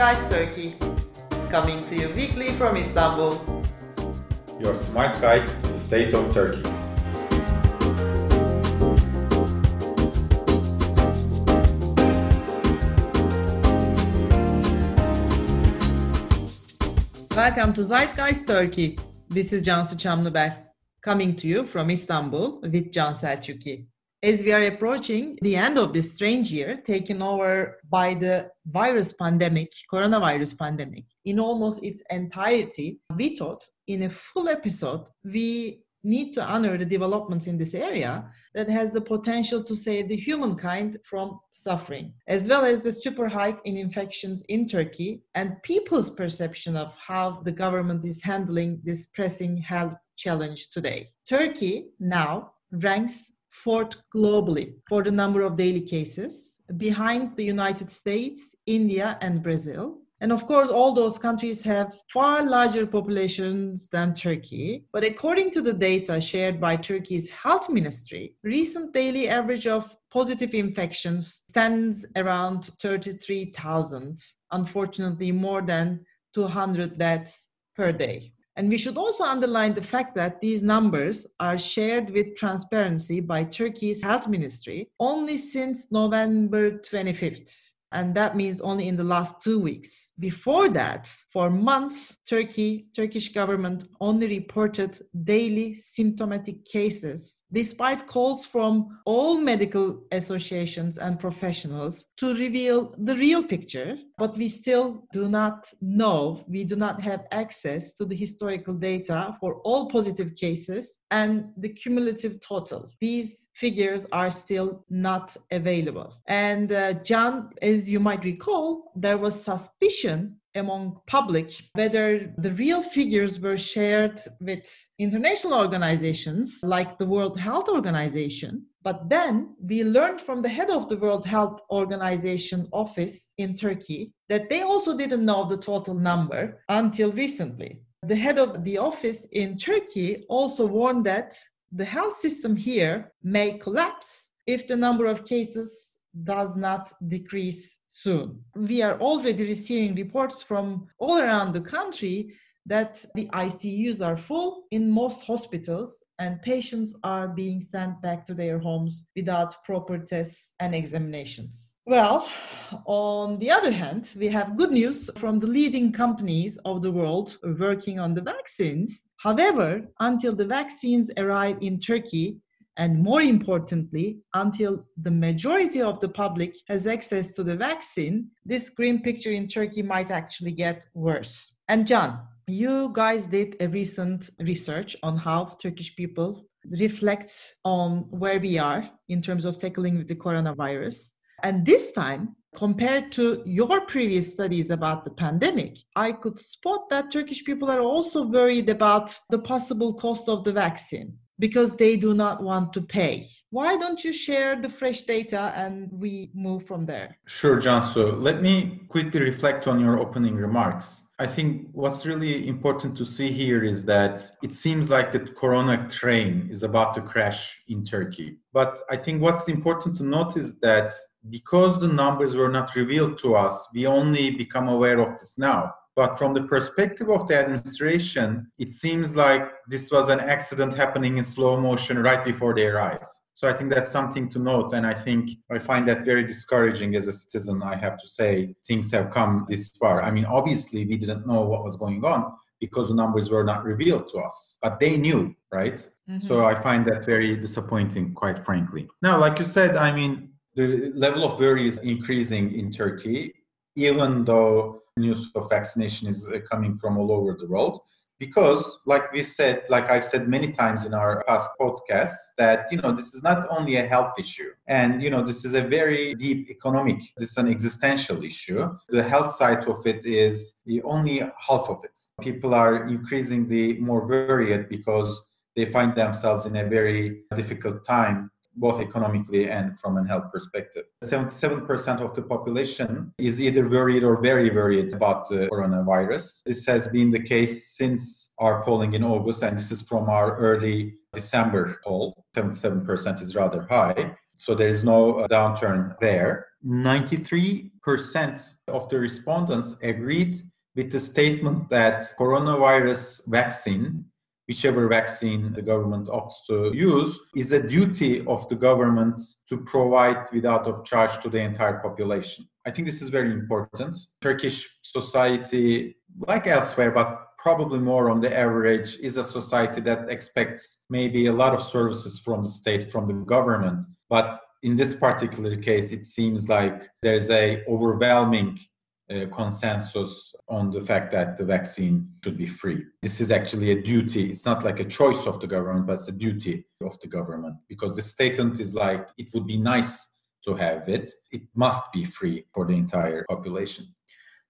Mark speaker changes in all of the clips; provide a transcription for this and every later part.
Speaker 1: Zeitgeist Turkey, coming to you weekly from Istanbul.
Speaker 2: Your smart guide to the state of Turkey.
Speaker 1: Welcome to Zeitgeist Turkey. This is Cansu Çamlıbel, coming to you from Istanbul with Can Selçuki as we are approaching the end of this strange year taken over by the virus pandemic, coronavirus pandemic, in almost its entirety, we thought in a full episode, we need to honor the developments in this area that has the potential to save the humankind from suffering, as well as the super hike in infections in Turkey and people's perception of how the government is handling this pressing health challenge today. Turkey now ranks fourth globally for the number of daily cases, behind the United States, India, and Brazil. And of course, all those countries have far larger populations than Turkey. But according to the data shared by Turkey's health ministry, recent daily average of positive infections stands around 33,000. Unfortunately, more than 200 deaths per day. And we should also underline the fact that these numbers are shared with transparency by Turkey's health ministry only since November 25th. And that means only in the last two weeks. Before that, for months, Turkey, Turkish government only reported daily symptomatic cases, despite calls from all medical associations and professionals to reveal the real picture. But we still do not know, we do not have access to the historical data for all positive cases and the cumulative total. These figures are still not available. And uh, Can, as you might recall, there was suspicion among public whether the real figures were shared with international organizations like the World Health Organization. But then we learned from the head of the World Health Organization office in Turkey that they also didn't know the total number until recently. The head of the office in Turkey also warned that the health system here may collapse if the number of cases does not decrease soon. We are already receiving reports from all around the country that the ICUs are full in most hospitals and patients are being sent back to their homes without proper tests and examinations. Well, on the other hand, we have good news from the leading companies of the world working on the vaccines. However, until the vaccines arrive in Turkey, and more importantly, until the majority of the public has access to the vaccine, this grim picture in Turkey might actually get worse. And Can, you guys did a recent research on how Turkish people reflect on where we are in terms of tackling the coronavirus. And this time, compared to your previous studies about the pandemic, I could spot that Turkish people are also worried about the possible cost of the vaccine because they do not want to pay. Why don't you share the fresh data and we move from there?
Speaker 2: Sure, Cansu. Let me quickly reflect on your opening remarks. I think what's really important to see here is that it seems like the corona train is about to crash in Turkey. But I think what's important to note is that because the numbers were not revealed to us, we only become aware of this now. But from the perspective of the administration, it seems like this was an accident happening in slow motion right before their eyes. So I think that's something to note. And I think I find that very discouraging as a citizen, I have to say, things have come this far. I mean, obviously, we didn't know what was going on because the numbers were not revealed to us, but they knew, right? Mm-hmm. So I find that very disappointing, quite frankly. Now, like you said, I mean, the level of worry is increasing in Turkey, even though news of vaccination is uh, coming from all over the world because like we said like i've said many times in our past podcasts that you know this is not only a health issue and you know this is a very deep economic this is an existential issue. The health side of it is the only half of it. People are increasingly more worried because they find themselves in a very difficult time both economically and from a health perspective. 77% of the population is either worried or very worried about the coronavirus. This has been the case since our polling in August, and this is from our early December poll. 77% is rather high. So there is no uh, downturn there. 93% of the respondents agreed with the statement that coronavirus vaccine whichever vaccine the government opts to use, is a duty of the government to provide without of charge to the entire population. I think this is very important. Turkish society, like elsewhere, but probably more on the average, is a society that expects maybe a lot of services from the state, from the government. But in this particular case, it seems like there's a overwhelming consensus on the fact that the vaccine should be free. This is actually a duty. It's not like a choice of the government, but it's a duty of the government because the statement is like it would be nice to have it. It must be free for the entire population.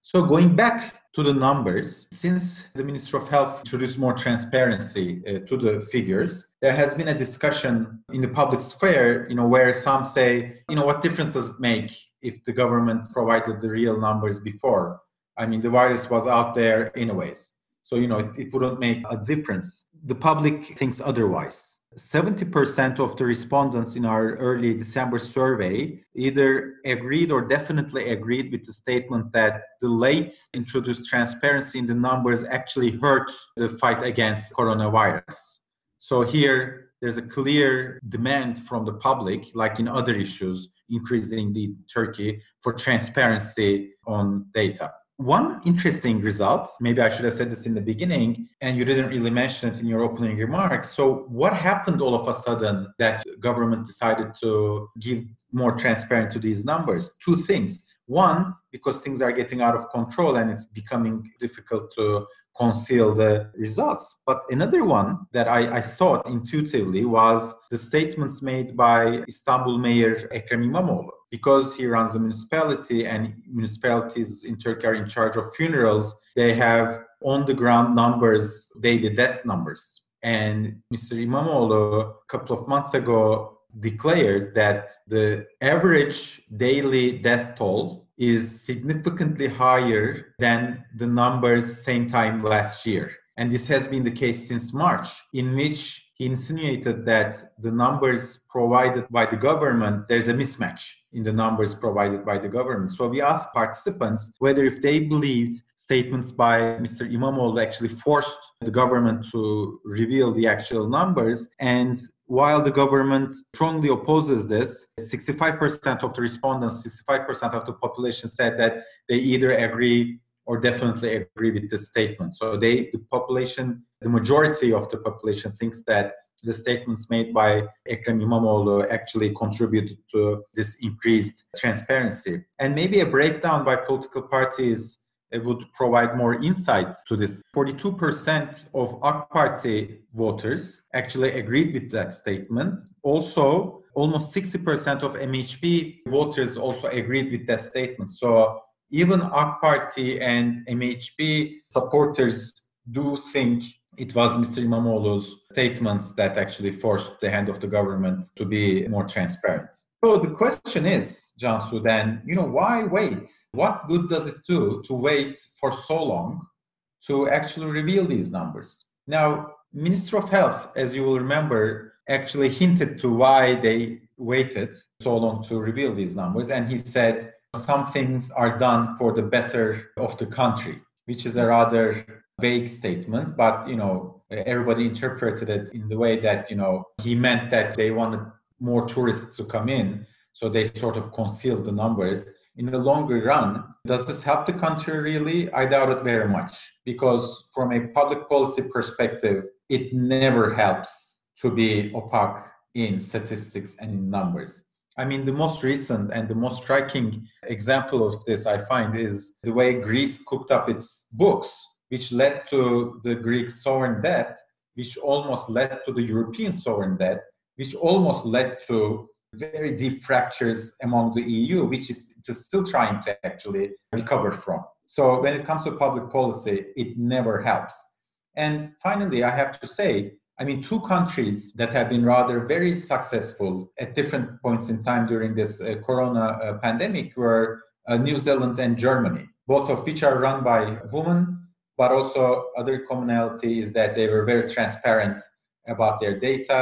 Speaker 2: So going back to the numbers, since the Minister of Health introduced more transparency uh, to the figures, there has been a discussion in the public sphere, you know, where some say, you know, what difference does it make if the government provided the real numbers before? I mean, the virus was out there anyways. So, you know, it, it wouldn't make a difference. The public thinks otherwise. 70% of the respondents in our early December survey either agreed or definitely agreed with the statement that the late introduced transparency in the numbers actually hurt the fight against coronavirus. So here, there's a clear demand from the public, like in other issues, increasingly Turkey, for transparency on data. One interesting result, maybe I should have said this in the beginning, and you didn't really mention it in your opening remarks. So, what happened all of a sudden that government decided to give more transparent to these numbers? Two things. One, because things are getting out of control and it's becoming difficult to conceal the results. But another one that I, I, thought intuitively was the statements made by Istanbul Mayor Ekrem İmamoğlu. Because he runs the municipality and municipalities in Turkey are in charge of funerals, they have on the ground numbers, daily death numbers. And Mr. İmamoğlu, a couple of months ago, declared that the average daily death toll is significantly higher than the numbers same time last year. And this has been the case since March, in which he insinuated that the numbers provided by the government, there's a mismatch in the numbers provided by the government. So we asked participants whether if they believed statements by Mr. İmamoğlu actually forced the government to reveal the actual numbers. And while the government strongly opposes this, 65% of the respondents, 65% of the population said that they either agree or definitely agree with this statement. So they, the population, the majority of the population thinks that the statements made by Ekrem İmamoğlu actually contributed to this increased transparency. And maybe a breakdown by political parties it would provide more insight to this. 42% of AK Party voters actually agreed with that statement. Also, almost 60% of MHP voters also agreed with that statement. So even AK Party and MHP supporters do think it was Mr. İmamoğlu's statements that actually forced the hand of the government to be more transparent. So the question is, Cansu, then, you know, why wait? What good does it do to wait for so long to actually reveal these numbers? Now, Minister of Health, as you will remember, actually hinted to why they waited so long to reveal these numbers. And he said some things are done for the better of the country, which is a rather vague statement, but you know, everybody interpreted it in the way that, you know, he meant that they wanted more tourists to come in. So they sort of concealed the numbers. In the longer run, does this help the country really? I doubt it very much because, from a public policy perspective, it never helps to be opaque in statistics and in numbers. I mean, the most recent and the most striking example of this I find is the way Greece cooked up its books, which led to the Greek sovereign debt, which almost led to the European sovereign debt, which almost led to very deep fractures among the EU, which is still trying to actually recover from. So when it comes to public policy, it never helps. And finally, I have to say, I mean, two countries that have been rather very successful at different points in time during this uh, corona uh, pandemic were uh, New Zealand and Germany, both of which are run by women, but also other commonality is that they were very transparent about their data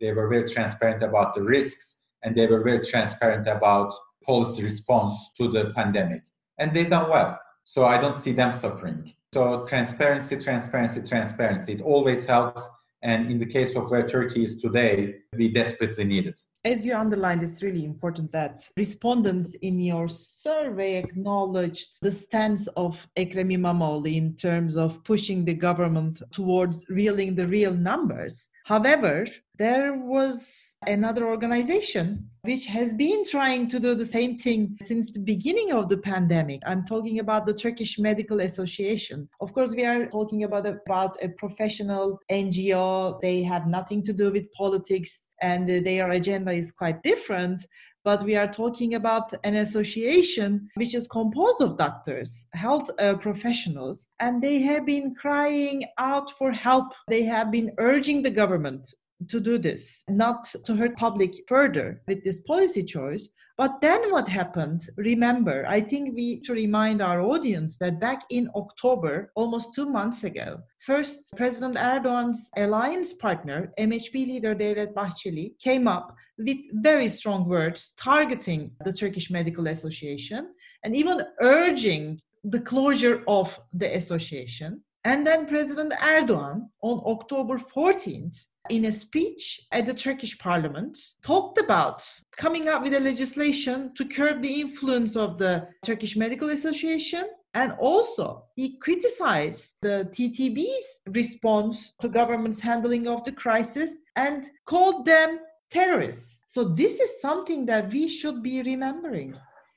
Speaker 2: they were very transparent about the risks and they were very transparent about policy response to the pandemic. And they've done well. So I don't see them suffering. So transparency, transparency, transparency. It always helps. And in the case of where Turkey is today, we desperately need it.
Speaker 1: As you underlined, it's really important that respondents in your survey acknowledged the stance of Ekrem İmamoğlu in terms of pushing the government towards reeling the real numbers. However, there was another organization which has been trying to do the same thing since the beginning of the pandemic. I'm talking about the Turkish Medical Association. Of course, we are talking about, about a professional NGO. They have nothing to do with politics and their agenda is quite different but we are talking about an association which is composed of doctors, health uh, professionals, and they have been crying out for help. They have been urging the government to do this, not to hurt public further with this policy choice. But then what happens? Remember, I think we should remind our audience that back in October, almost two months ago, first President Erdogan's alliance partner, MHP leader Devlet Bahçeli, came up with very strong words targeting the Turkish Medical Association and even urging the closure of the association. And then President Erdogan on October 14th, in a speech at the Turkish parliament, talked about coming up with a legislation to curb the influence of the Turkish Medical Association. And also, he criticized the TTB's response to government's handling of the crisis and called them terrorists. So, this is something that we should be remembering.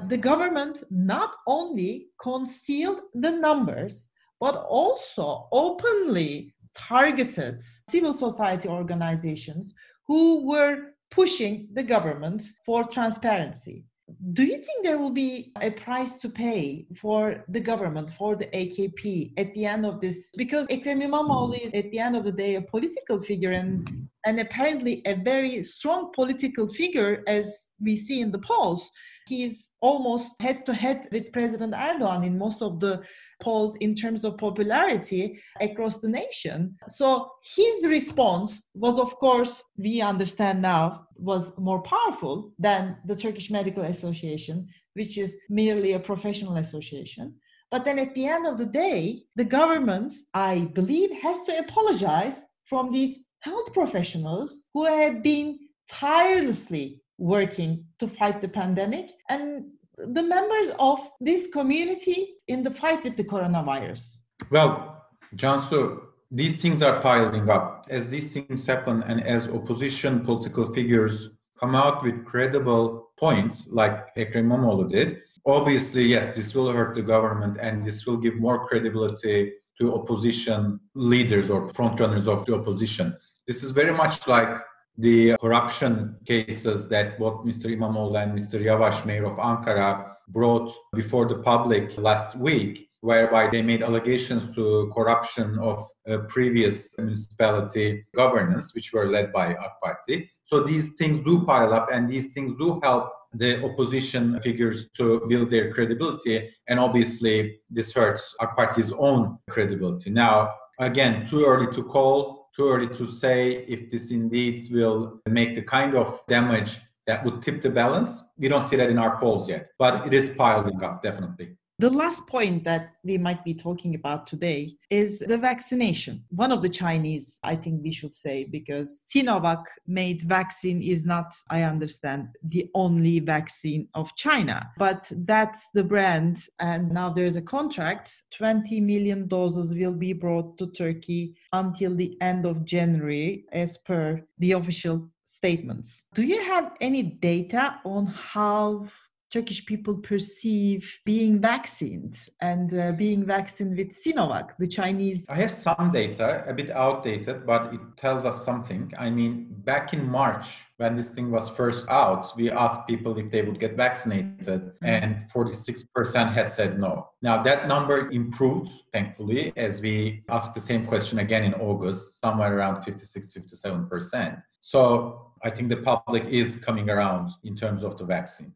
Speaker 1: The government not only concealed the numbers, but also openly targeted civil society organizations who were pushing the government for transparency. Do you think there will be a price to pay for the government, for the AKP at the end of this? Because Ekrem İmamoğlu is at the end of the day a political figure and, and apparently a very strong political figure as we see in the polls. He's almost head to head with President Erdogan in most of the polls in terms of popularity across the nation. So his response was, of course, we understand now, was more powerful than the Turkish Medical Association, which is merely a professional association. But then at the end of the day, the government, I believe, has to apologize from these health professionals who have been tirelessly working to fight the pandemic and the members of this community in the fight with the coronavirus?
Speaker 2: Well, Cansu, these things are piling up. As these things happen and as opposition political figures come out with credible points like Ekrem İmamoğlu did, obviously, yes, this will hurt the government and this will give more credibility to opposition leaders or frontrunners of the opposition. This is very much like the corruption cases that both Mr. İmamoğlu and Mr. Yavaş, mayor of Ankara, brought before the public last week, whereby they made allegations to corruption of uh, previous municipality governance, which were led by AK Party. So these things do pile up, and these things do help the opposition figures to build their credibility. And obviously, this hurts AK Party's own credibility. Now, again, too early to call too early to say if this indeed will make the kind of damage that would tip the balance. We don't see that in our polls yet, but it is piling up definitely.
Speaker 1: The last point that we might be talking about today is the vaccination. One of the Chinese, I think we should say, because Sinovac made vaccine is not, I understand, the only vaccine of China, but that's the brand. And now there's a contract 20 million doses will be brought to Turkey until the end of January, as per the official statements. Do you have any data on how Turkish people perceive being vaccinated and uh, being vaccinated with Sinovac, the Chinese?
Speaker 2: I have some data, a bit outdated, but it tells us something. I mean, back in March, when this thing was first out, we asked people if they would get vaccinated, mm-hmm. and 46% had said no. Now, that number improved, thankfully, as we asked the same question again in August, somewhere around 56, 57%. So I think the public is coming around in terms of the vaccine.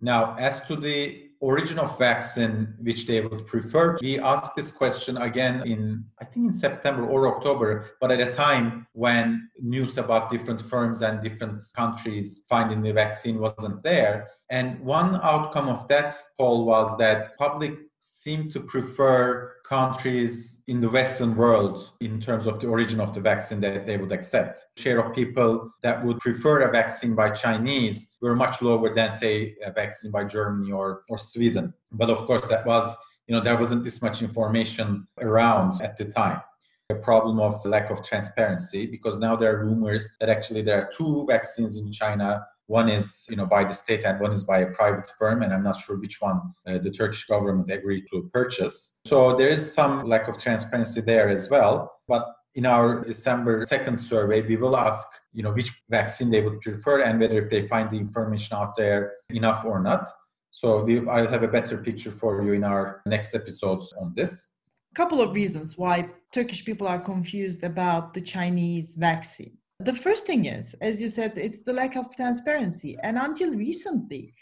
Speaker 2: Now, as to the origin of vaccine which they would prefer. We asked this question again in, I think, in September or October, but at a time when news about different firms and different countries finding the vaccine wasn't there. And one outcome of that poll was that public seem to prefer countries in the Western world in terms of the origin of the vaccine that they would accept. Share of people that would prefer a vaccine by Chinese were much lower than, say, a vaccine by Germany or, or Sweden. But of course, that was, you know, there wasn't this much information around at the time a problem of lack of transparency because now there are rumors that actually there are two vaccines in China one is, you know, by the state and one is by a private firm, and I'm not sure which one uh, the Turkish government agreed to purchase. So there is some lack of transparency there as well. But in our December 2nd survey, we will ask, you know, which vaccine they would prefer and whether if they find the information out there enough or not. So we, I'll have a better picture for you in our next episodes on this.
Speaker 1: A couple of reasons why Turkish people are confused about the Chinese vaccine. The first thing is, as you said, it's the lack of transparency. And until recently,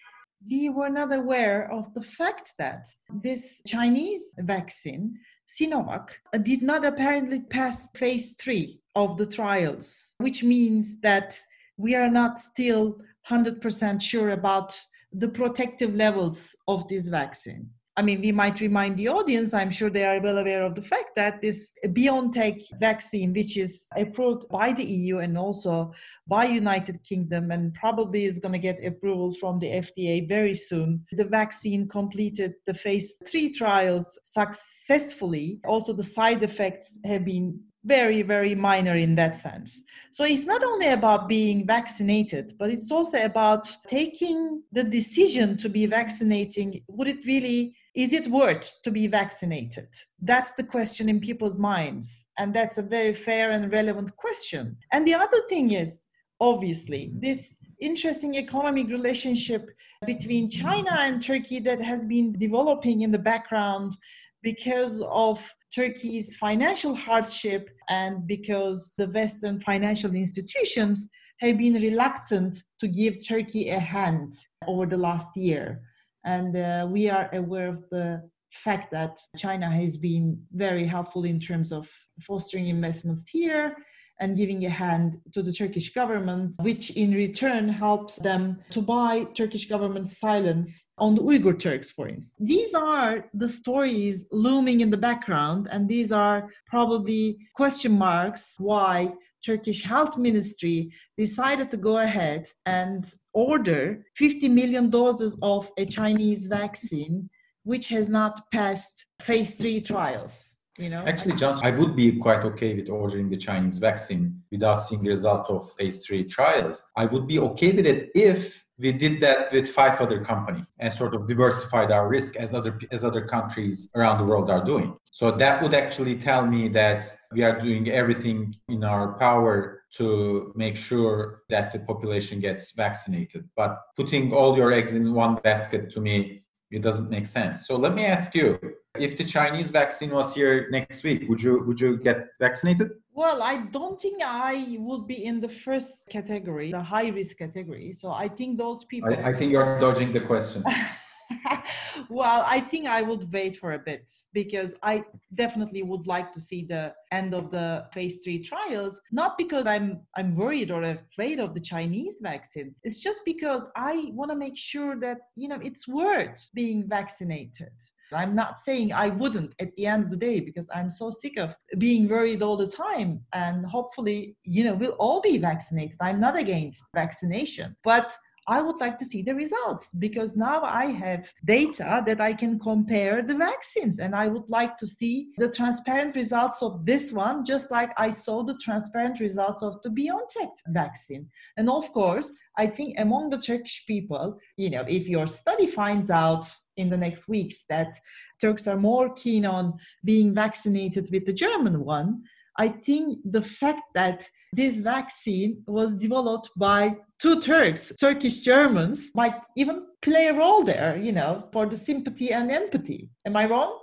Speaker 1: we were not aware of the fact that this Chinese vaccine, Sinovac, did not apparently pass phase three of the trials, which means that we are not still 100% sure about the protective levels of this vaccine. I mean, we might remind the audience, I'm sure they are well aware of the fact that this BioNTech vaccine, which is approved by the EU and also by United Kingdom and probably is going to get approval from the FDA very soon. The vaccine completed the phase 3 trials successfully. Also the side effects have been very, very minor in that sense. So it's not only about being vaccinated, but it's also about taking the decision to be vaccinating. Would it really, is it worth to be vaccinated? That's the question in people's minds. And that's a very fair and relevant question. And the other thing is, obviously, this interesting economic relationship between China and Turkey that has been developing in the background because of Turkey's financial hardship and because the Western financial institutions have been reluctant to give Turkey a hand over the last year. And uh, we are aware of the fact that China has been very helpful in terms of fostering investments here and giving a hand to the Turkish government, which in return helps them to buy Turkish government silence on the Uyghur Turks, for instance. These are the stories looming in the background, and these are probably question marks why Turkish Health Ministry decided to go ahead and order 50 million doses of a Chinese vaccine, which has not passed phase three trials you know?
Speaker 2: Actually just i would be quite okay with ordering the chinese vaccine without seeing the result of phase three trials. I would be okay with it if we did that with five other companies and sort of diversified our risk as other as other countries around the world are doing. So that would actually tell me that we are doing everything in our power to make sure that the population gets vaccinated. But putting all your eggs in one basket to me it doesn't make sense. So let me ask you if the Chinese vaccine was here next week, would you would you get vaccinated?
Speaker 1: Well, I don't think I would be in the first category, the high risk category. So I think those people.
Speaker 2: I, I think you're dodging the question.
Speaker 1: well, I think I would wait for a bit because I definitely would like to see the end of the phase three trials. Not because I'm I'm worried or afraid of the Chinese vaccine. It's just because I want to make sure that you know it's worth being vaccinated. I'm not saying I wouldn't at the end of the day because I'm so sick of being worried all the time. And hopefully, you know, we'll all be vaccinated. I'm not against vaccination, but I would like to see the results because now I have data that I can compare the vaccines and I would like to see the transparent results of this one, just like I saw the transparent results of the BioNTech vaccine. And of course, I think among the Turkish people, you know, if your study finds out in the next weeks that Turks are more keen on being vaccinated with the German one, I think the fact that this vaccine was developed by two Turks, Turkish Germans, might even play a role there, you know, for the sympathy and empathy. Am I wrong?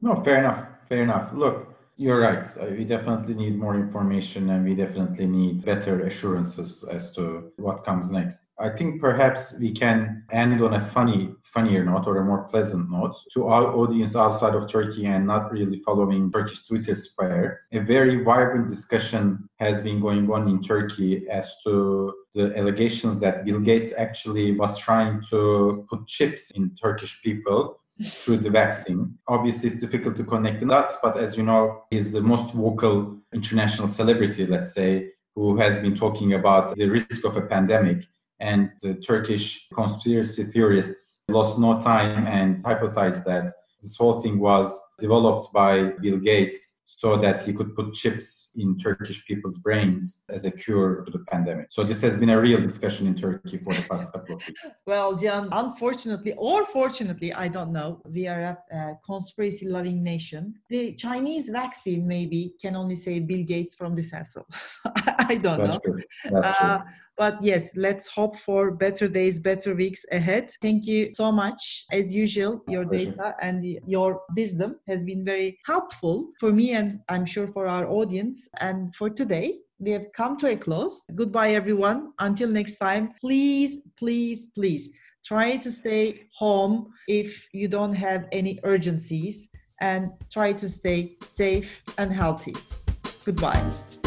Speaker 2: No, fair enough. Fair enough. Look, You're right. Uh, we definitely need more information and we definitely need better assurances as to what comes next. I think perhaps we can end on a funny, funnier note or a more pleasant note to our audience outside of Turkey and not really following Turkish Twitter sphere. A very vibrant discussion has been going on in Turkey as to the allegations that Bill Gates actually was trying to put chips in Turkish people through the vaccine. Obviously, it's difficult to connect the dots, but as you know, he's the most vocal international celebrity, let's say, who has been talking about the risk of a pandemic. And the Turkish conspiracy theorists lost no time and hypothesized that this whole thing was developed by Bill Gates so that he could put chips in Turkish people's brains as a cure to the pandemic. So this has been a real discussion in Turkey for the past couple of weeks.
Speaker 1: Well, Can, unfortunately or fortunately, I don't know, we are a, a conspiracy loving nation. The Chinese vaccine maybe can only save Bill Gates from this hassle. I don't
Speaker 2: That's
Speaker 1: know.
Speaker 2: True. That's
Speaker 1: uh,
Speaker 2: true.
Speaker 1: But yes, let's hope for better days, better weeks ahead. Thank you so much. As usual, your data and your wisdom has been very helpful for me and I'm sure for our audience. And for today, we have come to a close. Goodbye, everyone. Until next time, please, please, please try to stay home if you don't have any urgencies and try to stay safe and healthy. Goodbye.